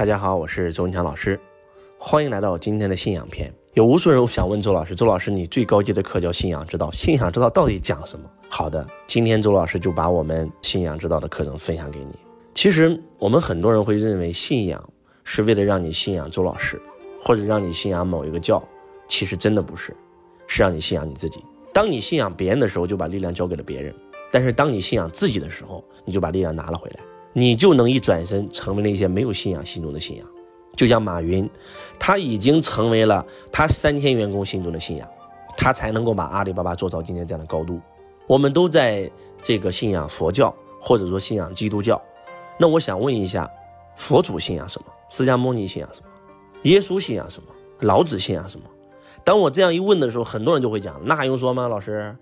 大家好，我是周文强老师，欢迎来到今天的信仰篇。有无数人想问周老师，周老师，你最高级的课叫信仰之道，信仰之道到底讲什么？好的，今天周老师就把我们信仰之道的课程分享给你。其实我们很多人会认为信仰是为了让你信仰周老师，或者让你信仰某一个教，其实真的不是，是让你信仰你自己。当你信仰别人的时候，就把力量交给了别人；但是当你信仰自己的时候，你就把力量拿了回来。你就能一转身成为那些没有信仰心中的信仰，就像马云，他已经成为了他三千员工心中的信仰，他才能够把阿里巴巴做到今天这样的高度。我们都在这个信仰佛教，或者说信仰基督教。那我想问一下，佛祖信仰什么？释迦牟尼信仰什么？耶稣信仰什么？老子信仰什么？当我这样一问的时候，很多人就会讲，那还用说吗？老师，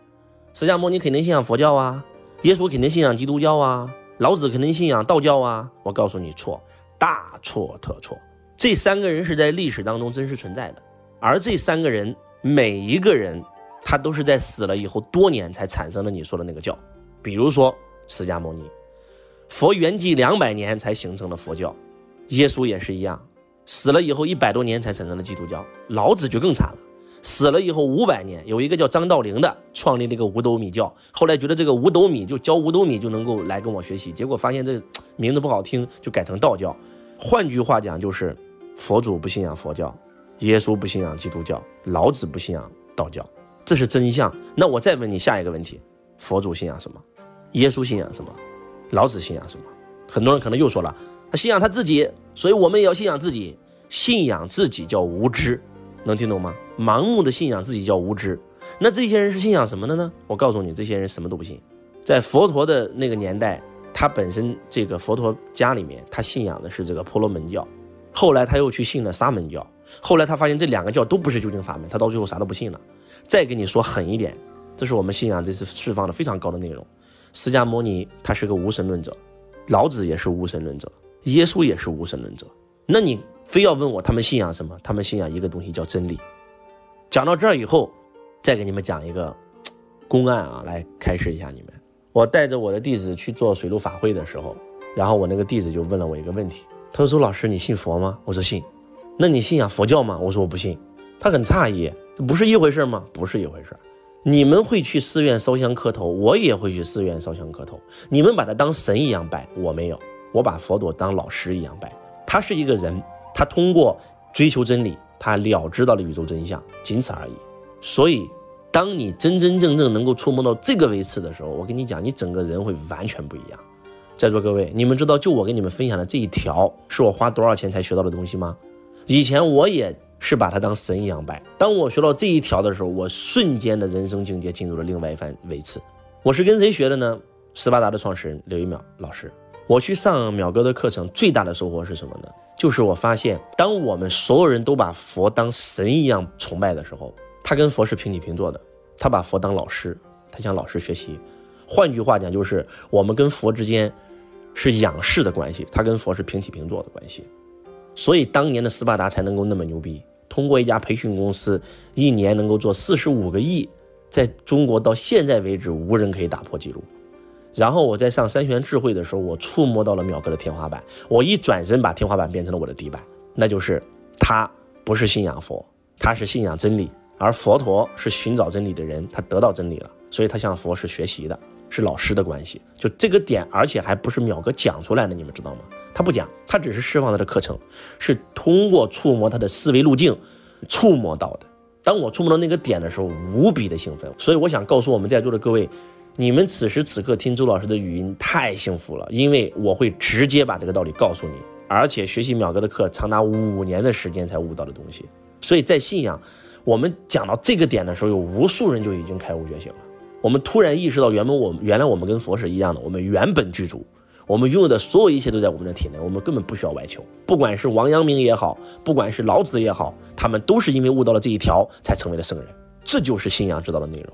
释迦牟尼肯定信仰佛教啊，耶稣肯定信仰基督教啊。老子肯定信仰道教啊！我告诉你错，大错特错。这三个人是在历史当中真实存在的，而这三个人每一个人，他都是在死了以后多年才产生了你说的那个教。比如说释迦牟尼，佛圆寂两百年才形成了佛教；耶稣也是一样，死了以后一百多年才产生了基督教。老子就更惨了。死了以后五百年，有一个叫张道陵的创立了一个五斗米教，后来觉得这个五斗米就教五斗米就能够来跟我学习，结果发现这名字不好听，就改成道教。换句话讲，就是佛祖不信仰佛教，耶稣不信仰基督教，老子不信仰道教，这是真相。那我再问你下一个问题：佛祖信仰什么？耶稣信仰什么？老子信仰什么？很多人可能又说了，他信仰他自己，所以我们也要信仰自己。信仰自己叫无知。能听懂吗？盲目的信仰自己叫无知。那这些人是信仰什么的呢？我告诉你，这些人什么都不信。在佛陀的那个年代，他本身这个佛陀家里面，他信仰的是这个婆罗门教。后来他又去信了沙门教。后来他发现这两个教都不是究竟法门，他到最后啥都不信了。再跟你说狠一点，这是我们信仰这次释放的非常高的内容。释迦牟尼他是个无神论者，老子也是无神论者，耶稣也是无神论者。那你？非要问我他们信仰什么？他们信仰一个东西叫真理。讲到这儿以后，再给你们讲一个公案啊，来开示一下你们。我带着我的弟子去做水陆法会的时候，然后我那个弟子就问了我一个问题，他说：“老师，你信佛吗？”我说：“信。”那你信仰佛教吗？我说：“我不信。”他很诧异，这不是一回事吗？不是一回事。你们会去寺院烧香磕头，我也会去寺院烧香磕头。你们把他当神一样拜，我没有，我把佛陀当老师一样拜。他是一个人。他通过追求真理，他了知到了宇宙真相，仅此而已。所以，当你真真正正能够触摸到这个位次的时候，我跟你讲，你整个人会完全不一样。在座各位，你们知道，就我跟你们分享的这一条，是我花多少钱才学到的东西吗？以前我也是把它当神一样拜。当我学到这一条的时候，我瞬间的人生境界进入了另外一番位次。我是跟谁学的呢？斯巴达的创始人刘一淼老师。我去上淼哥的课程，最大的收获是什么呢？就是我发现，当我们所有人都把佛当神一样崇拜的时候，他跟佛是平起平坐的。他把佛当老师，他向老师学习。换句话讲，就是我们跟佛之间是仰视的关系，他跟佛是平起平坐的关系。所以当年的斯巴达才能够那么牛逼，通过一家培训公司，一年能够做四十五个亿，在中国到现在为止，无人可以打破记录。然后我在上三玄智慧的时候，我触摸到了淼哥的天花板。我一转身，把天花板变成了我的地板。那就是他不是信仰佛，他是信仰真理。而佛陀是寻找真理的人，他得到真理了，所以他向佛是学习的，是老师的关系。就这个点，而且还不是淼哥讲出来的，你们知道吗？他不讲，他只是释放他的课程，是通过触摸他的思维路径触摸到的。当我触摸到那个点的时候，无比的兴奋。所以我想告诉我们在座的各位。你们此时此刻听周老师的语音太幸福了，因为我会直接把这个道理告诉你，而且学习淼哥的课长达五年的时间才悟到的东西。所以在信仰，我们讲到这个点的时候，有无数人就已经开悟觉醒了。我们突然意识到，原本我们原来我们跟佛是一样的，我们原本具足，我们拥有的所有一切都在我们的体内，我们根本不需要外求。不管是王阳明也好，不管是老子也好，他们都是因为悟到了这一条，才成为了圣人。这就是信仰之道的内容。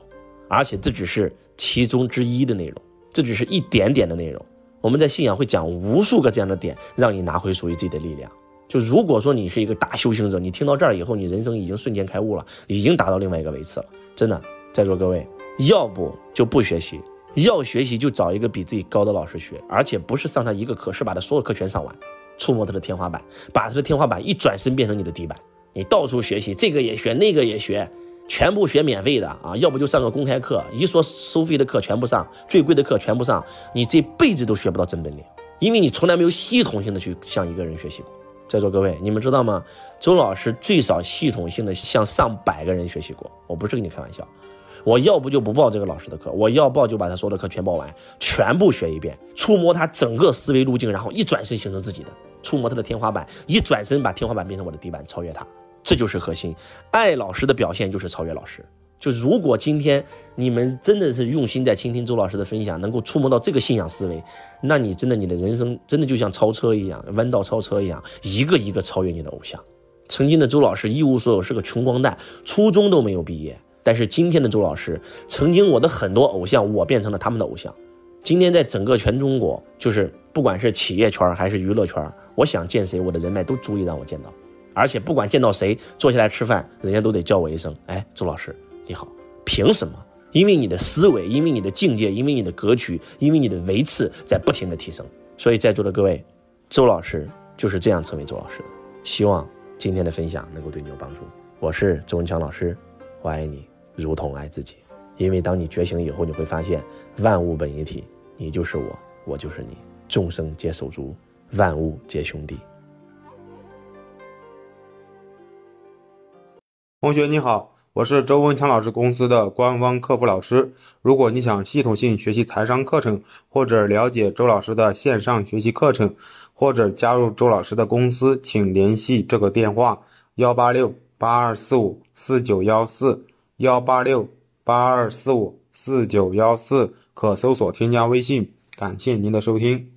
而且这只是其中之一的内容，这只是一点点的内容。我们在信仰会讲无数个这样的点，让你拿回属于自己的力量。就如果说你是一个大修行者，你听到这儿以后，你人生已经瞬间开悟了，已经达到另外一个维次了。真的，在座各位，要不就不学习，要学习就找一个比自己高的老师学，而且不是上他一个课，是把他所有课全上完。触摸他的天花板，把他的天花板一转身变成你的地板，你到处学习，这个也学，那个也学，全部学免费的啊，要不就上个公开课，一说收费的课全部上，最贵的课全部上，你这辈子都学不到真本领，因为你从来没有系统性的去向一个人学习过。在座各位，你们知道吗？周老师最少系统性的向上百个人学习过，我不是跟你开玩笑。我要不就不报这个老师的课，我要报就把他说的课全报完，全部学一遍，触摸他整个思维路径，然后一转身形成自己的，触摸他的天花板，一转身把天花板变成我的地板，超越他，这就是核心。爱老师的表现就是超越老师。就如果今天你们真的是用心在倾听周老师的分享，能够触摸到这个信仰思维，那你真的你的人生真的就像超车一样，弯道超车一样，一个一个超越你的偶像。曾经的周老师一无所有，是个穷光蛋，初中都没有毕业。但是今天的周老师，曾经我的很多偶像，我变成了他们的偶像。今天在整个全中国，就是不管是企业圈还是娱乐圈，我想见谁，我的人脉都足以让我见到。而且不管见到谁，坐下来吃饭，人家都得叫我一声：“哎，周老师你好。”凭什么？因为你的思维，因为你的境界，因为你的格局，因为你的维次在不停的提升。所以在座的各位，周老师就是这样成为周老师的。希望今天的分享能够对你有帮助。我是周文强老师，我爱你。如同爱自己，因为当你觉醒以后，你会发现万物本一体，你就是我，我就是你，众生皆手足，万物皆兄弟。同学你好，我是周文强老师公司的官方客服老师。如果你想系统性学习财商课程，或者了解周老师的线上学习课程，或者加入周老师的公司，请联系这个电话：幺八六八二四五四九幺四。幺八六八二四五四九幺四，可搜索添加微信。感谢您的收听。